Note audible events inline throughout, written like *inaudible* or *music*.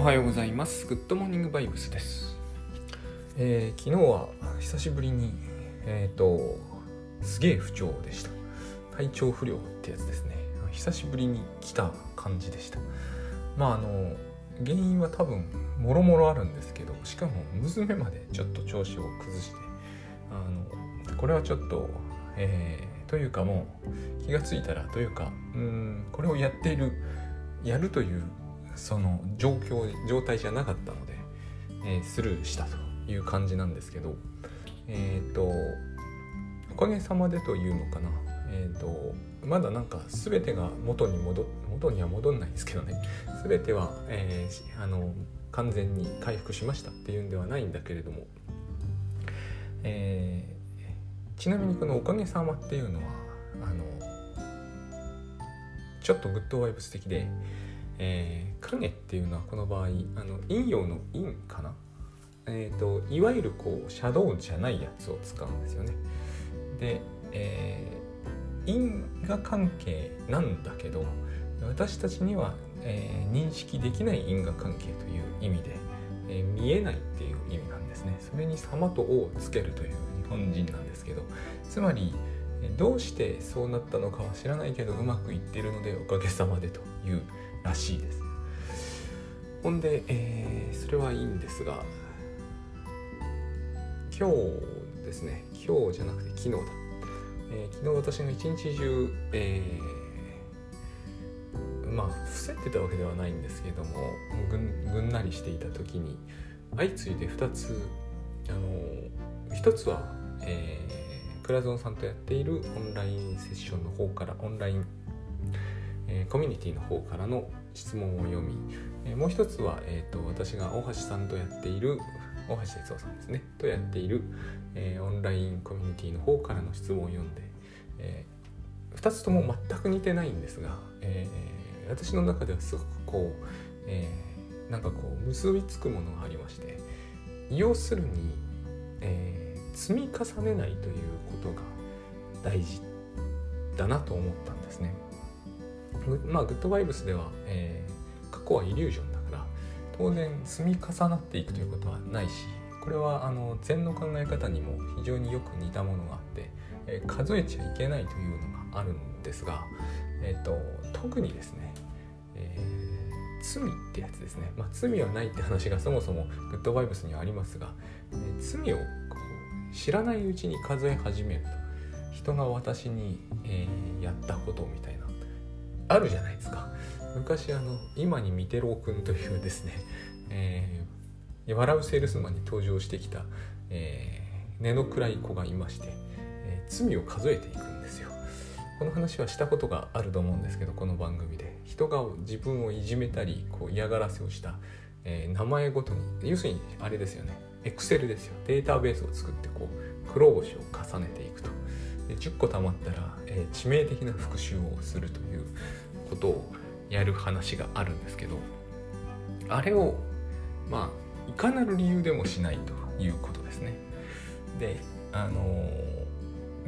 おはようございます。グッドモーニングバイブスです。えー、昨日は久しぶりにえっ、とすげえ不調でした。体調不良ってやつですね。久しぶりに来た感じでした。まああの原因は多分もろもろあるんですけどしかも娘までちょっと調子を崩してあのこれはちょっとえー、というかもう気がついたらというかうんこれをやっているやるというその状況状態じゃなかったので、えー、スルーしたという感じなんですけどえっ、ー、とおかげさまでというのかな。えっ、ー、とまだなんか全てが元に戻元には戻んないんですけどね。全ては、えー、あの完全に回復しましたっていうんではないんだけれども、えー、ちなみにこの「おかげさま」っていうのはあのちょっとグッドワイブス的で、えー、影っていうのはこの場合あの陰陽の陰かな？えーと、いわゆるこうシャドウじゃないやつを使うんですよね。で、えー、因果関係なんだけど私たちには、えー、認識できない因果関係という意味で、えー、見えないっていう意味なんですね。それに「様」と「お」をつけるという日本人なんですけどつまりどうしてそうなったのかは知らないけどうまくいってるのでおかげさまでというらしいです。ほんで、えー、それはいいんですが今日ですね今日じゃなくて昨日だ、えー、昨日私が一日中、えー、まあ伏せてたわけではないんですけどもぐんぐんなりしていた時に相次いで2つあの1つは、えー、クラゾンさんとやっているオンラインセッションの方からオンラインえー、コミュニティの方からの質問を読み、えー、もう一つは、えーと、私が大橋さんとやっている大橋哲夫さんですねとやっている、えー、オンラインコミュニティの方からの質問を読んで、えー、2つとも全く似てないんですが、えー、私の中ではすごくこう、えー、なんかこう結びつくものがありまして要するに、え、積み重ねないということが大事だなと思ったんですね。まあ、グッドバイブスでは、えー、過去はイリュージョンだから当然積み重なっていくということはないしこれはあの禅の考え方にも非常によく似たものがあって、えー、数えちゃいけないというのがあるんですが、えーと、特にですね、えー、罪ってやつですね、まあ、罪はないって話がそもそもグッドバイブスにはありますが、えー、罪を知らないうちに数え始めると人が私に、えー、やったことみたいな。あるじゃないですか。昔あの今に見てろくんというですね、えー、笑うセールスマンに登場してきた、えー、根の暗い子がいまして、えー、罪を数えていくんですよ。この話はしたことがあると思うんですけどこの番組で。人が自分をいじめたりこう嫌がらせをした、えー、名前ごとに。要するにあれですよね。エクセルですよデータベースを作ってこう黒星を重ねていくとで10個貯まったら、えー、致命的な復習をするということをやる話があるんですけどあれをまあいかなる理由でもしないということですね。であの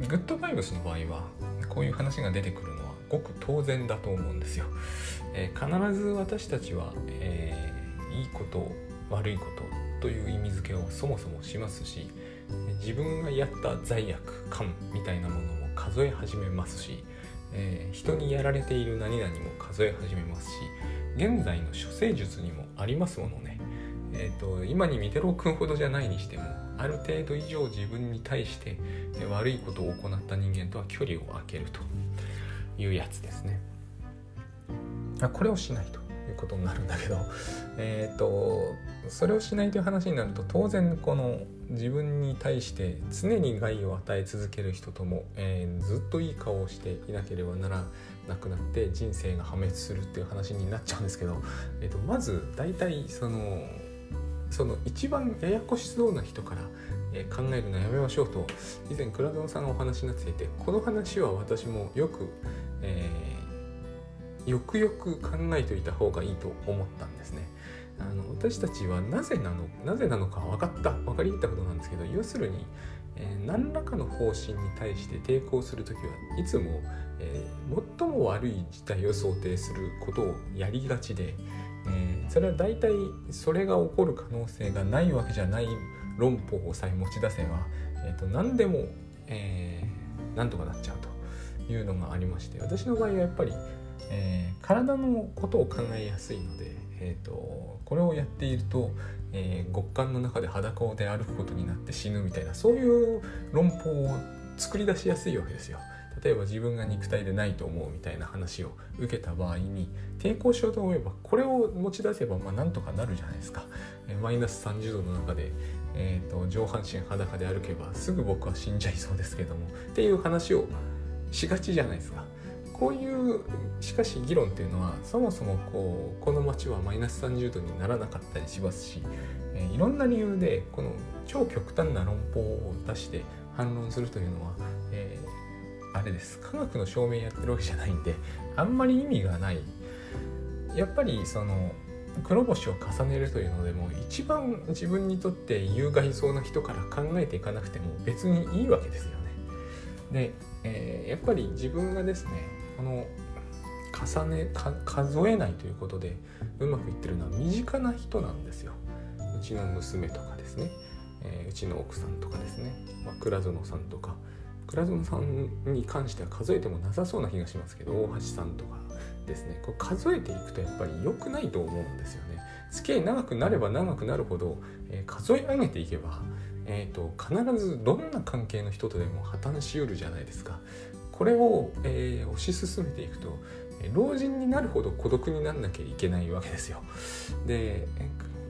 グッドバイブスの場合はこういう話が出てくるのはごく当然だと思うんですよ。えー、必ず私たちは、えー、いいこと悪いことという意味付けをそもそもしますし自分がやった罪悪感みたいなものも数え始めますしえー、人にやられている何々も数え始めますし現在の処世術にもありますものね、えーと、今に見てろくんほどじゃないにしてもある程度以上自分に対して悪いことを行った人間とは距離を空けると。いうやつですね。これをしないということになるんだけどえっ、ー、とそれをしないという話になると当然この自分に対して常に害を与え続ける人とも、えー、ずっといい顔をしていなければならなくなって人生が破滅するっていう話になっちゃうんですけど、えーと、まず大体そのその一番ややこしそうな人から、えー、考えるのやめましょうと以前倉園さんがお話になっていてこの話は私もよく、えー、よくよく考えておいた方がいいと思ったんですね。あの私たちはなぜなのなぜなのか分かった分かりきったことなんですけど要するに、えー、何らかの方針に対して抵抗する時はいつも、えー、最も悪い事態を想定することをやりがちで、えー、それは大体それが起こる可能性がないわけじゃない論法をさえ持ち出せば、えーと、何でも、えー、なんとかなっちゃうというのがありまして私の場合はやっぱり、えー、体のことを考えやすいので、えーと、これをやっていると、えー、極寒の中で裸で歩くことになって死ぬみたいなそういう論法を作り出しやすいわけですよ。例えば自分が肉体でないと思うみたいな話を受けた場合に抵抗しようと思えばこれを持ち出せばまあなんとかなるじゃないですか、えマイナス30度の中で、えーと、上半身裸で歩けばすぐ僕は死んじゃいそうですけどもっていう話をしがちじゃないですかこういうしかし議論っていうのはそもそもこうこの街はマイナス30度にならなかったりしますし、え、いろんな理由でこの超極端な論法を出して反論するというのは、えー、あれです科学の証明やってるわけじゃないんであんまり意味がないやっぱりその黒星を重ねるというのでも一番自分にとって有害そうな人から考えていかなくても別にいいわけですよね。で、えー、やっぱり自分がですねこの重ね数えないということでうまくいってるのは身近な人なんですよ。うちの娘とかですね、えー、うちの奥さんとかですね、まあ、倉園さんとか倉園さんに関しては数えてもなさそうな気がしますけど大橋さんとかですねこう数えていくとやっぱり良くないと思うんですよね。付き合い長くなれば長くなるほど、えー、数え上げていけば、えーと、必ずどんな関係の人とでも破綻しうるじゃないですか。これを、えー、推し進めていくと老人になるほど孤独になんなきゃいけないわけですよ。で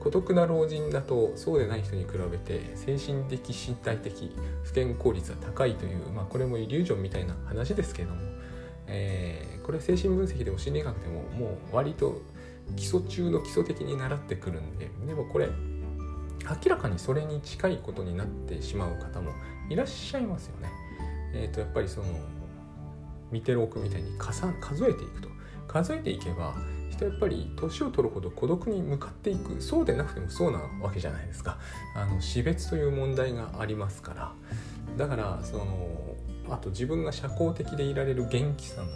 孤独な老人だとそうでない人に比べて精神的身体的不健康率は高いという、まあ、これもイリュージョンみたいな話ですけれどもえー、これ精神分析でも心理学でももう割と基礎中の基礎的に習ってくるんででもこれ明らかにそれに近いことになってしまう方もいらっしゃいますよね。え、ー、とやっぱりその見てる奥みたいに数えていくと。数えていけば人やっぱり年を取るほど孤独に向かっていく。そうでなくてもそうなわけじゃないですか。あの死別という問題がありますから。だからそのあと自分が社交的でいられる元気さの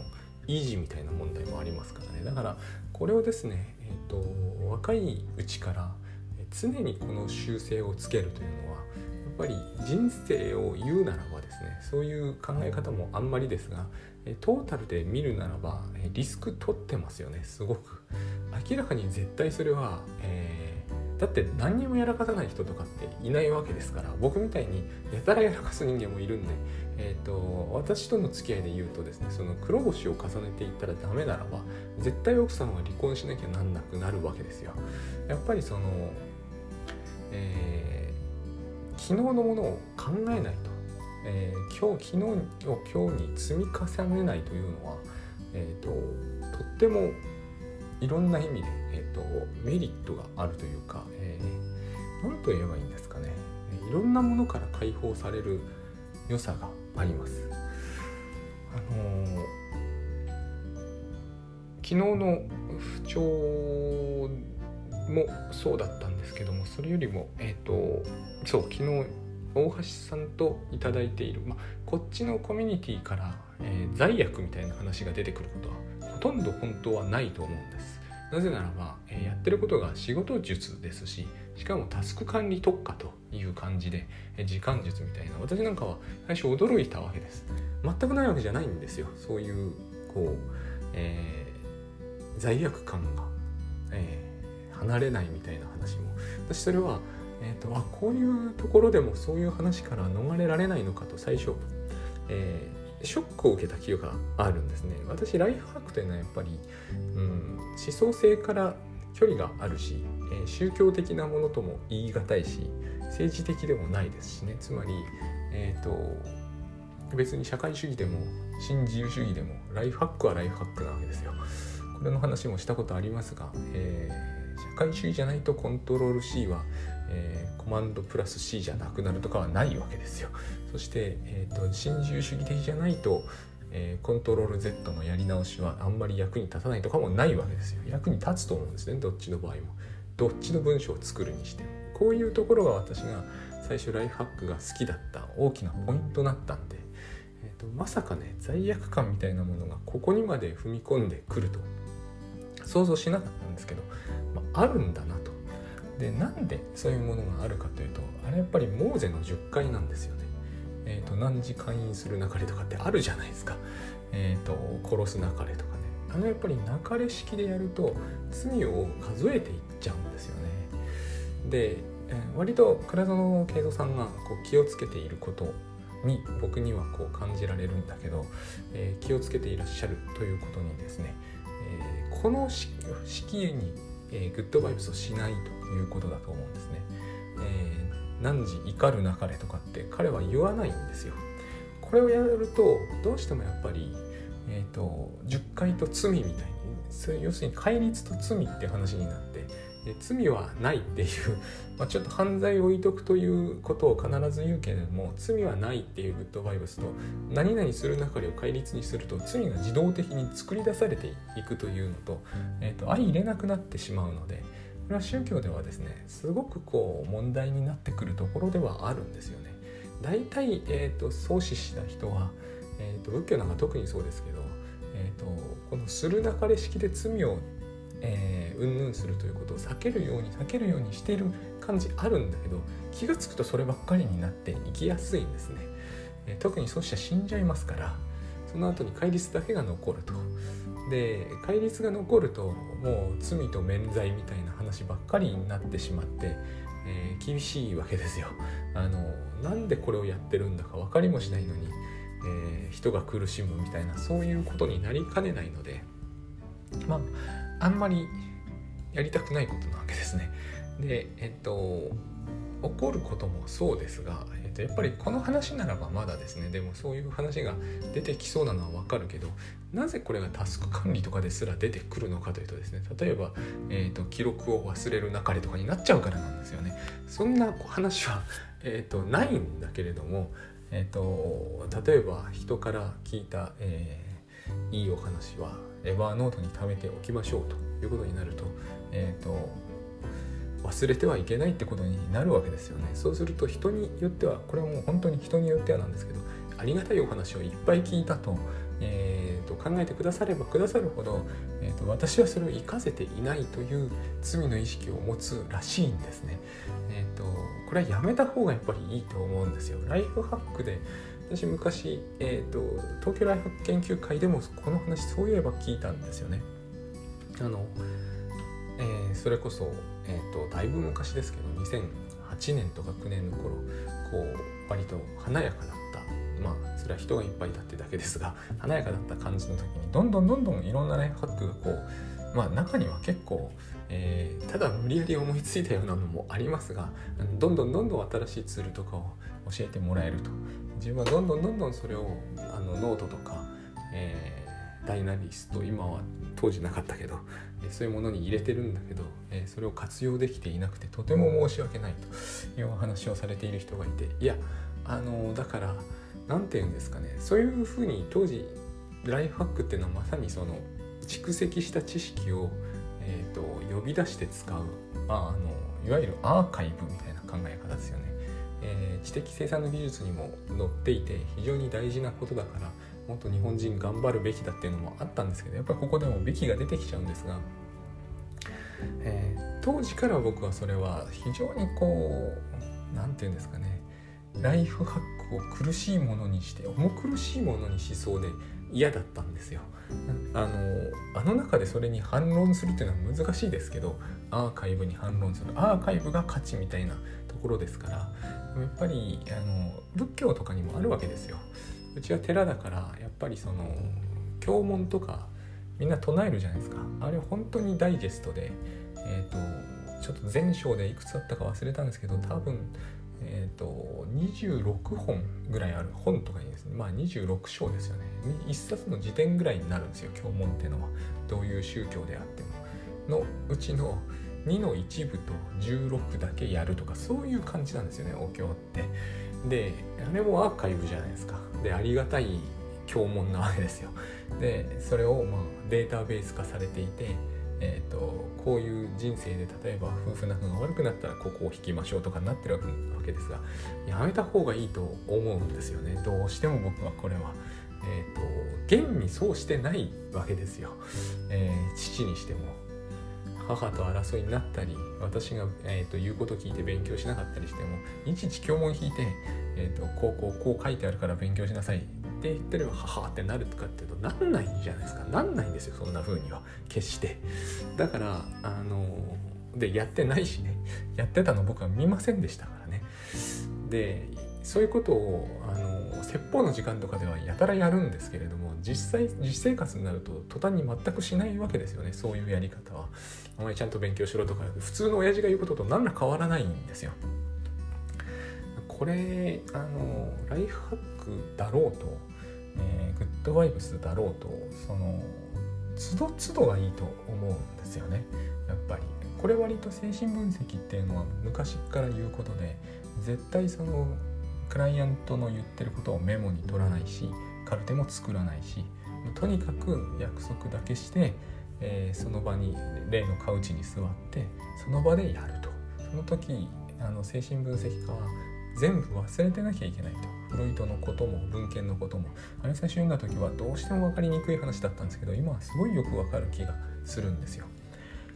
維持みたいな問題もありますからね。だからこれをですね、えーと、若いうちから常にこの習性をつけるというのはぱり人生を言うならばですねそういう考え方もあんまりですがトータルで見るならばリスク取ってますよねすごく。明らかに絶対それは、えー、だって何にもやらかさない人とかっていないわけですから僕みたいにやたらやらかす人間もいるんでえーと、私との付き合いで言うとですねその黒星を重ねていったらダメならば絶対奥さんは離婚しなきゃなんなくなるわけですよ。やっぱりその、えー、昨日のものを考えないと、えー、今日昨日を今日に積み重ねないというのは、えーと、とってもいろんな意味で、えーと、メリットがあるというか、えー、何と言えばいいんですかねいろんなものから解放される良さがあります。あのー、昨日の不調もそうだったですけどもそれよりもえっ、ー、とそう昨日大橋さんと頂いている、ま、こっちのコミュニティから、えー、罪悪みたいな話が出てくることはほとんど本当はないと思うんです。なぜならば、えー、やってることが仕事術ですししかもタスク管理特化という感じで、えー、時間術みたいな私なんかは最初驚いたわけです全くないわけじゃないんですよそういうこう、えー、罪悪感が、え離れないみたいな話も。私それは、えーと、あこういうところでもそういう話から逃れられないのかと最初、えショックを受けた記憶があるんですね。私ライフハックというのはやっぱり、うん、思想性から距離があるし、えー、宗教的なものとも言い難いし政治的でもないですしね。つまり、えーと、別に社会主義でも新自由主義でもライフハックはライフハックなわけですよ。これの話もしたことありますが、えー、社会主義じゃないとコントロール C は、えー、コマンドプラス C じゃなくなるとかはないわけですよ。そして、えーと、新自由主義的じゃないと、えー、コントロール Z のやり直しはあんまり役に立たないとかもないわけですよ。役に立つと思うんですねどっちの場合も。どっちの文章を作るにしても。こういうところが私が最初ライフハックが好きだった大きなポイントだったんで、えーと、まさかね罪悪感みたいなものがここにまで踏み込んでくると想像しなかったんですけど、まあ、あるんだなと。でなんでそういうものがあるかというとあれやっぱりモーゼの10回なんですよね。えーと、何時勧誘する流れとかってあるじゃないですか。えーと、殺す流れとかね。あのやっぱり流れ式でやると罪を数えていっちゃうんですよね。で、えー、割と倉園慶三さんがこう気をつけていることに僕にはこう感じられるんだけど、えー、気をつけていらっしゃるということにですね、この式に、えー、グッドバイブスをしないということだと思うんですね。えー、何時怒るなかれとかって彼は言わないんですよ。これをやるとどうしてもやっぱり、えーと、10回と罪みたいに要するに戒律と罪って話になって罪はないっていう、*laughs* まあ、ちょっと犯罪を置いとくということを必ず言うけれども罪はないっていうグッドバイブスと何々する中でを戒律にすると罪が自動的に作り出されていくというのと,、えーと、相入れなくなってしまうのでこれは宗教ではですねすごくこう問題になってくるところではあるんですよね。大体、えーと、創始した人は、えーと、仏教なんか特にそうですけど、えー、とこのするなかれ式で罪をうんぬんするということを避けるように避けるようにしている感じあるんだけど気が付くとそればっかりになっていきやすいんですね、えー、特にそうしたら死んじゃいますからその後に戒律だけが残ると。で戒律が残るともう罪と免罪みたいな話ばっかりになってしまって、えー、厳しいわけですよ。あのなんでこれをやってるんだか分かりもしないのに、えー、人が苦しむみたいなそういうことになりかねないのでまああんまりやりたくないことなわけですね。でえっと怒ることもそうですが、えっと、やっぱりこの話ならばまだですねでもそういう話が出てきそうなのはわかるけどなぜこれがタスク管理とかですら出てくるのかというとですね例えば、えっと、記録を忘れるなかれとかになっちゃうからなんですよね。そんな話は、えっと、ないんだけれども、えっと、例えば人から聞いた、えー、いいお話はエバーノートに貯めておきましょうということになると,、えーと、忘れてはいけないってことになるわけですよね。そうすると人によってはこれはもう本当に人によってはなんですけどありがたいお話をいっぱい聞いたと,、えーと、考えてくださればくださるほど、えーと、私はそれを生かせていないという罪の意識を持つらしいんですね。えー、とこれはやめた方がやっぱりいいと思うんですよ。ライフハックで私昔、えーと、東京ライフ研究会でもこの話そういえば聞いたんですよね。あの、えー、それこそ、えーと、だいぶ昔ですけど2008年とか9年の頃こう割と華やかだったまあそれは人がいっぱいいたってだけですが *laughs* 華やかだった感じの時にどんどんどんどんいろんなライフハックがこうまあ中には結構、えー、ただ無理やり思いついたようなのもありますがどんどんどんどん新しいツールとかを教えてもらえると。自分はどんどんどんどんそれをあのノートとか、えー、 Dynalist 今は当時なかったけど、そういうものに入れてるんだけど、えそれを活用できていなくてとても申し訳ないというお話をされている人がいていやあのだから何て言うんですかねそういうふうに当時ライフハックっていうのはまさにその蓄積した知識を、えーと、呼び出して使う、まあ、あのいわゆるアーカイブみたいな考え方ですよね。えー、知的生産の技術にも載っていて非常に大事なことだからもっと日本人頑張るべきだっていうのもあったんですけどやっぱりここでもべきが出てきちゃうんですが、えー、当時から僕はそれは非常にこう何て言うんですかねライフハックを苦しいものにして重苦しいものにしそうで嫌だったんですよ。あのあの中でそれに反論するっていうのは難しいですけどアーカイブに反論するアーカイブが価値みたいなところですからやっぱりあの仏教とかにもあるわけですよ。うちは寺だからやっぱりその経文とかみんな唱えるじゃないですかあれ本当にダイジェストでえ、ー、とちょっと前章でいくつあったか忘れたんですけど多分えーと、26本ぐらいある本とかにですねまあ26章ですよね。1冊の辞典ぐらいになるんですよ経文っていうのは。どういう宗教であっても。のうちの2の一部と16だけやるとかそういう感じなんですよねお経って。であれもアーカイブじゃないですか。でありがたい経文なわけですよ。でそれをまあデータベース化されていて、えーと、こういう人生で例えば夫婦仲が悪くなったらここを引きましょうとかになってるわけですがやめた方がいいと思うんですよね。どうしても僕はこれは。えーと、現にそうしてないわけですよ、えー、父にしても。母と争いになったり私が、えーと、言うこと聞いて勉強しなかったりしてもいちいち教文引いて、えーと、こうこうこう書いてあるから勉強しなさいって言ってれば母ってなるとかっていうとなんないじゃないですか。なんないんですよそんな風には。決して。だからあのでやってないしね。やってたの僕は見ませんでしたからね。でそういうことをあの説法の時間とかではやたらやるんですけれども実際実生活になると途端に全くしないわけですよね。そういうやり方は。お前ちゃんと勉強しろとか普通の親父が言うことと何ら変わらないんですよ。これあのライフハックだろうと、えー、グッドバイブスだろうとその都度都度がいいと思うんですよね。やっぱり。これ割と精神分析っていうのは昔から言うことで絶対そのクライアントの言ってることをメモに取らないしカルテも作らないしとにかく約束だけして、えー、その場に例のカウチに座ってその場でやると。その時あの精神分析家は全部忘れてなきゃいけないと。フロイトのことも文献のことも。あれ最初読んだ時はどうしても分かりにくい話だったんですけど今はすごいよく分かる気がするんですよ。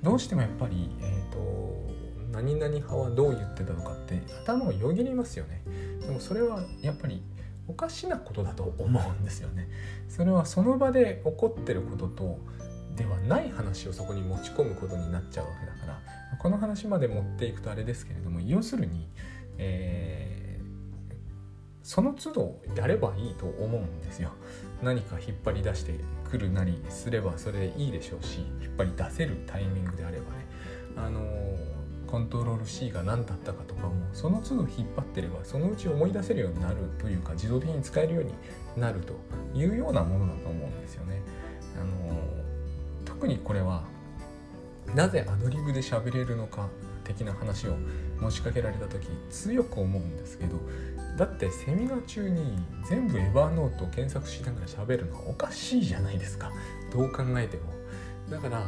どうしてもやっぱり、えーと何々派はどう言ってたのかって頭をよぎりますよね。でもそれはやっぱりおかしなことだと思うんですよね。それはその場で起こってることとではない話をそこに持ち込むことになっちゃうわけだからこの話まで持っていくとあれですけれども要するに、えー、その都度やればいいと思うんですよ何か引っ張り出してくるなりすればそれでいいでしょうし引っ張り出せるタイミングであればねあのーコントロール C が何だったかとかもその都度引っ張ってればそのうち思い出せるようになるというか自動的に使えるようになるというようなものだと思うんですよね。あの特にこれはなぜアドリブで喋れるのか的な話を持ちかけられた時強く思うんですけどだってセミナー中に全部エヴァーノートを検索しながら喋るのはおかしいじゃないですか。どう考えても。だから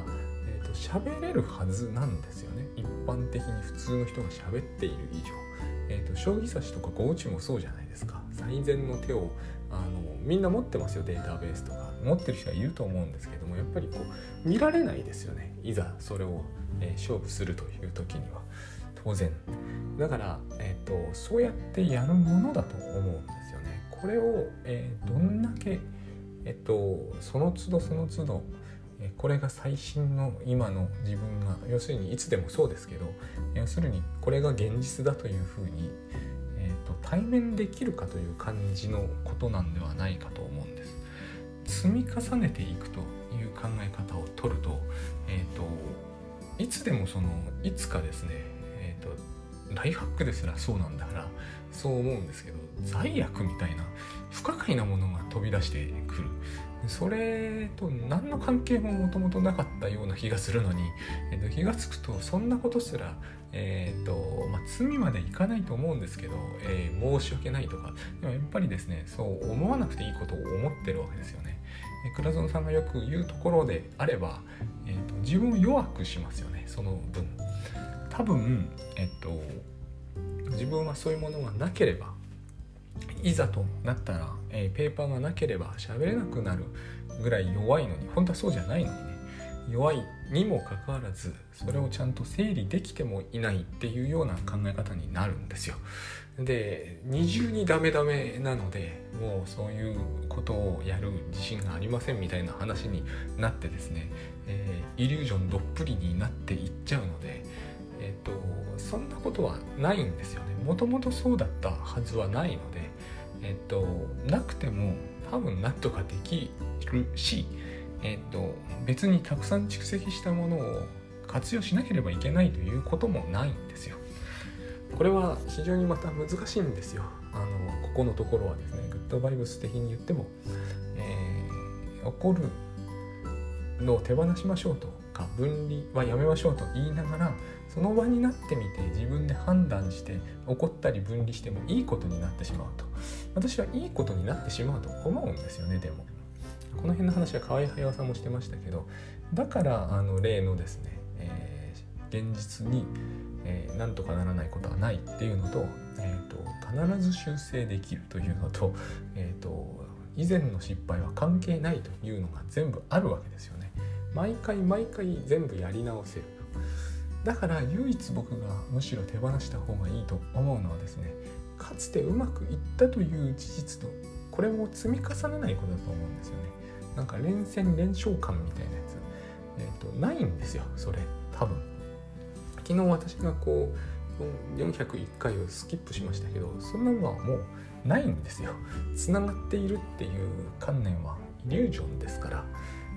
えーと喋れるはずなんですよね。一般的に普通の人が喋っている以上、えーと、将棋指しとか碁打ちもそうじゃないですか。最善の手をあのみんな持ってますよデータベースとか。持ってる人はいると思うんですけどもやっぱりこう見られないですよね。いざそれを、えー、勝負するという時には。当然だから、えーと、そうやってやるものだと思うんですよねこれを、えー、どんだけえっとその都度その都度これが最新の今の自分が要するにいつでもそうですけど要するにこれが現実だというふうに、えーと、対面できるかという感じのことなんではないかと思うんです。積み重ねていくという考え方を取ると,、えーと、いつでもそのいつかですね、とライフハックですらそうなんだからそう思うんですけど罪悪みたいな不可解なものが飛び出してくるそれと何の関係ももともとなかったような気がするのに、えー、と気が付くとそんなことすら、えーとまあ、罪までいかないと思うんですけど、えー、申し訳ないとかでもやっぱりですねそう思わなくていいことを思ってるわけですよね。えー、倉園さんがよく言うところであれば、えーと、自分を弱くしますよねその分。多分、えっ、と自分はそういうものがなければいざとなったら、えー、ペーパーがなければ喋れなくなるぐらい弱いのに本当はそうじゃないのにね弱いにもかかわらずそれをちゃんと整理できてもいないっていうような考え方になるんですよ。で二重にダメダメなのでもうそういうことをやる自信がありませんみたいな話になってですね、えー、イリュージョンどっぷりになっていっちゃうので、そんなことはないんですよね。もともとそうだったはずはないのでえっと、なくても多分なんとかできるし、えっと、別にたくさん蓄積したものを活用しなければいけないということもないんですよ。これは非常にまた難しいんですよ。あのここのところはですねグッドバイブス的に言っても、えー、怒るのを手放しましょうとか分離はやめましょうと言いながらその場になってみて自分で判断して怒ったり分離してもいいことになってしまうと私はいいことになってしまうと思うんですよねでもこの辺の話は河合駿さんもしてましたけどだからあの例のですね、えー、現実に、えー、なんとかならないことはないっていうのと,、えーと、必ず修正できるというのと,、えーと、以前の失敗は関係ないというのが全部あるわけですよね。毎回毎回全部やり直せる。だから唯一僕がむしろ手放した方がいいと思うのはですねかつてうまくいったという事実とこれも積み重ねないことだと思うんですよね。なんか連戦連勝感みたいなやつ。えっ、ー、とないんですよそれ。多分。昨日私がこう401回をスキップしましたけどそんなのはもうないんですよ。つながっているっていう観念はイリュージョンですから。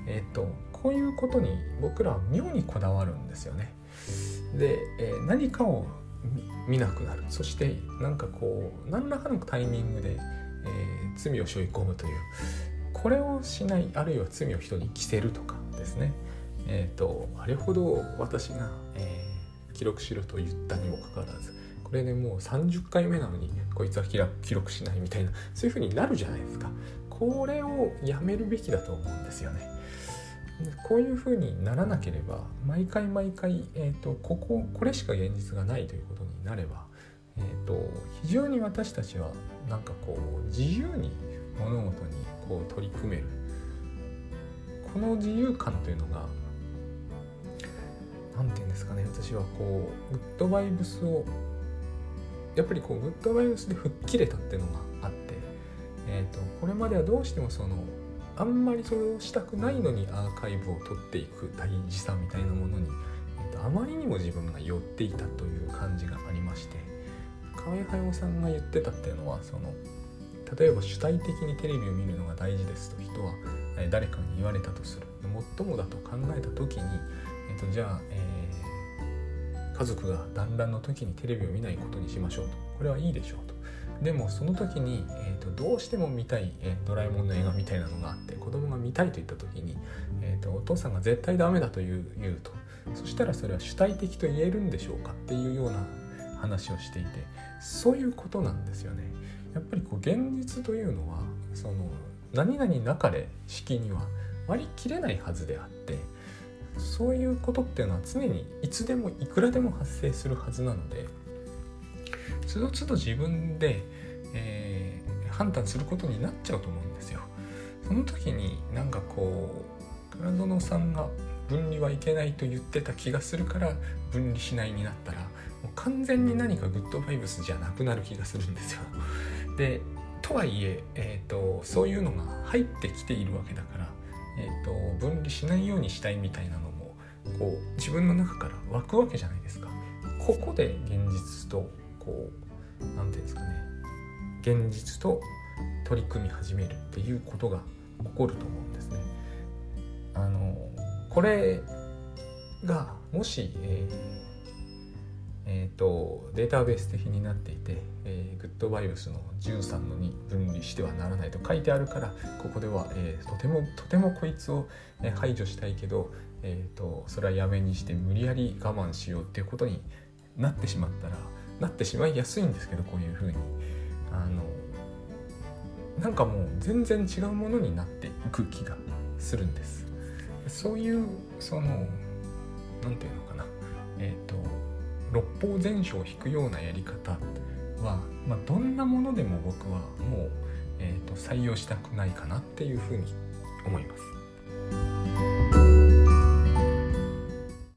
えっ、ー、とこういうことに僕らは妙にこだわるんですよね。で、えー、何かを見なくなる。そしてなんかこう何らかのタイミングで、えー、罪を背負い込むという。これをしないあるいは罪を人に着せるとかですね。え、ー、とあれほど私が、えー、記録しろと言ったにもかかわらずこれでもう30回目なのにこいつは記録しないみたいなそういう風になるじゃないですか。これをやめるべきだと思うんですよね。こういう風にならなければ毎回毎回、えーと、こここれしか現実がないということになれば、えーと、非常に私たちはなんかこう自由に物事にこう取り組める。この自由感というのが何て言うんですかね私はこうグッドバイブスをやっぱりこうグッドバイブスで吹っ切れたっていうのがあって、えーとこれまではどうしてもそのあんまりそれをしたくないのにアーカイブを取っていく大事さみたいなものに、えーと、あまりにも自分が寄っていたという感じがありまして河合駿さんが言ってたっていうのはその例えば主体的にテレビを見るのが大事ですと人は誰かに言われたとする。最もだと考えた時に、えーと、じゃあ、えー、家族が団らんの時にテレビを見ないことにしましょうと。これはいいでしょうと。でもその時に、えーと、どうしても見たい、えー、ドラえもんの映画みたいなのがあって子供が見たいと言った時に、えーと、お父さんが絶対ダメだと言う言うとそしたらそれは主体的と言えるんでしょうかっていうような話をしていてそういうことなんですよね。やっぱりこう現実というのはその何々なかれ式には割り切れないはずであってそういうことっていうのは常にいつでもいくらでも発生するはずなのでつどつど自分で、えー、判断することになっちゃうと思うんですよ。その時になんかこう倉園さんが分離はいけないと言ってた気がするから分離しないになったらもう完全に何かグッドバイブスじゃなくなる気がするんですよ。でとはいええーと、そういうのが入ってきているわけだから、えーと、と分離しないようにしたいみたいなのもこう自分の中から湧くわけじゃないですか。ここで現実とこう何て言うんですかね現実と取り組み始めるっていうことが起こると思うんですね。あのこれがもし、えーえーと、データベース的になっていて、えー、グッドバイブスの13の2分離してはならないと書いてあるからここでは、えー、とてもとてもこいつを排除したいけど、えーとそれはやめにして無理やり我慢しようっていうことになってしまったらなってしまいやすいんですけどこういうふうに。あのなんかもう全然違うものになっていく気がするんです。そういうその何て言うのかな。えっ、ー、と六法全書を引くようなやり方は、まあ、どんなものでも僕はもう、えーと採用したくないかなっていうふうに思います。